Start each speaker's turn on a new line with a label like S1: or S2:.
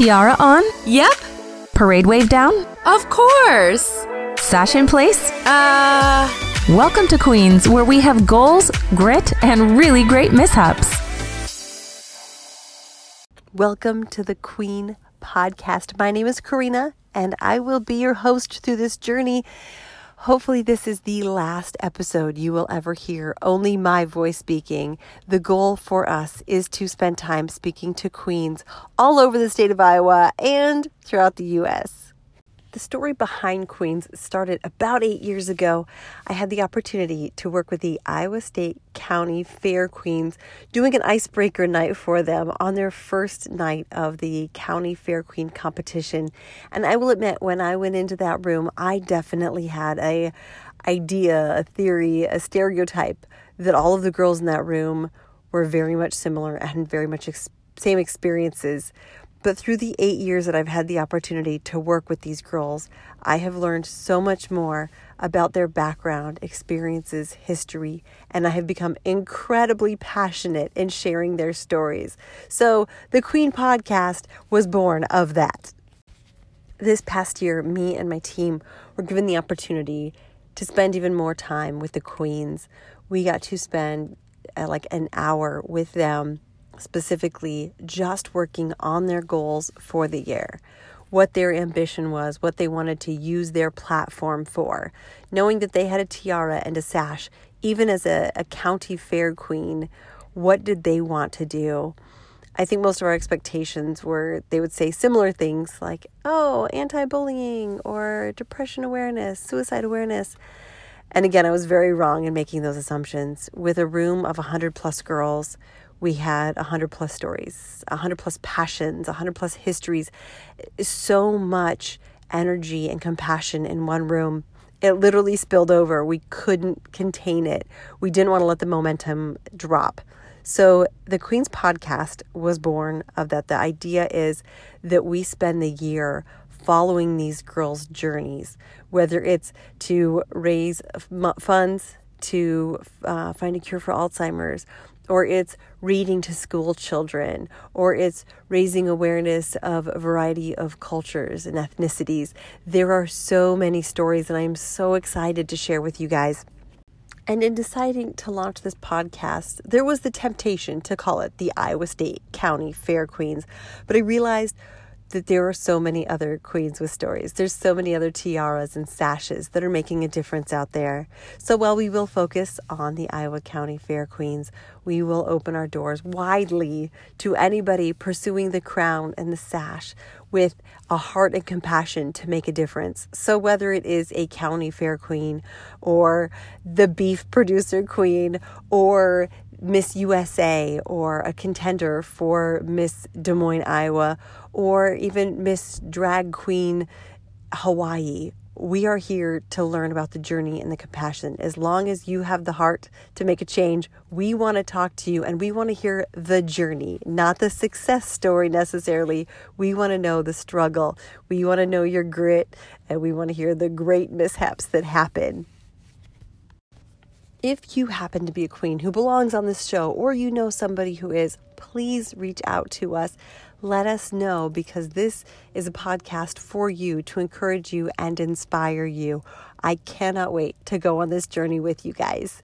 S1: Tiara on?
S2: Yep,
S1: Parade wave down?
S2: of course.
S1: Sash in place?
S2: Uh,
S1: Welcome to Queens, where we have goals, grit, and really great mishaps.
S3: Welcome to the Queen Podcast. My name is Karina, and I will be your host through this journey. Hopefully, this is the last episode you will ever hear, only my voice speaking. The goal for us is to spend time speaking to queens all over the state of Iowa and throughout the U.S. The story behind Queens started about eight years ago. I had the opportunity to work with the Iowa State County Fair Queens, doing an icebreaker night for them on their first night of the County Fair Queen competition. And I will admit, when I went into that room, I definitely had a idea, a theory, a stereotype that all of the girls in that room were very much similar and very much ex- same experiences. But through the eight years that I've had the opportunity to work with these girls, I have learned so much more about their background, experiences, history, and I have become incredibly passionate in sharing their stories. So the Queen podcast was born of that. This past year, me and my team were given the opportunity to spend even more time with the queens. We got to spend uh, like an hour with them specifically just working on their goals for the year, what their ambition was, what they wanted to use their platform for, knowing that they had a tiara and a sash, even as a, a county fair queen, what did they want to do? I think most of our expectations were they would say similar things like, oh, anti bullying or depression awareness, suicide awareness. And again, I was very wrong in making those assumptions. With a room of 100 plus girls, we had 100 plus stories, 100 plus passions, 100 plus histories, so much energy and compassion in one room. It literally spilled over. We couldn't contain it. We didn't want to let the momentum drop. So, the Queen's podcast was born of that. The idea is that we spend the year following these girls' journeys, whether it's to raise funds to uh, find a cure for Alzheimer's, or it's reading to school children, or it's raising awareness of a variety of cultures and ethnicities. There are so many stories, and I'm so excited to share with you guys. And in deciding to launch this podcast, there was the temptation to call it the Iowa State County Fair Queens, but I realized that there are so many other queens with stories. There's so many other tiaras and sashes that are making a difference out there. So while we will focus on the Iowa County Fair Queens, we will open our doors widely to anybody pursuing the crown and the sash with a heart and compassion to make a difference. So whether it is a county fair queen or the beef producer queen or Miss USA or a contender for Miss Des Moines, Iowa, or even Miss Drag Queen Hawaii. We are here to learn about the journey and the compassion. As long as you have the heart to make a change, we want to talk to you and we want to hear the journey, not the success story necessarily. We want to know the struggle. We want to know your grit and we want to hear the great mishaps that happen. If you happen to be a queen who belongs on this show or you know somebody who is, please reach out to us. Let us know because this is a podcast for you to encourage you and inspire you. I cannot wait to go on this journey with you guys.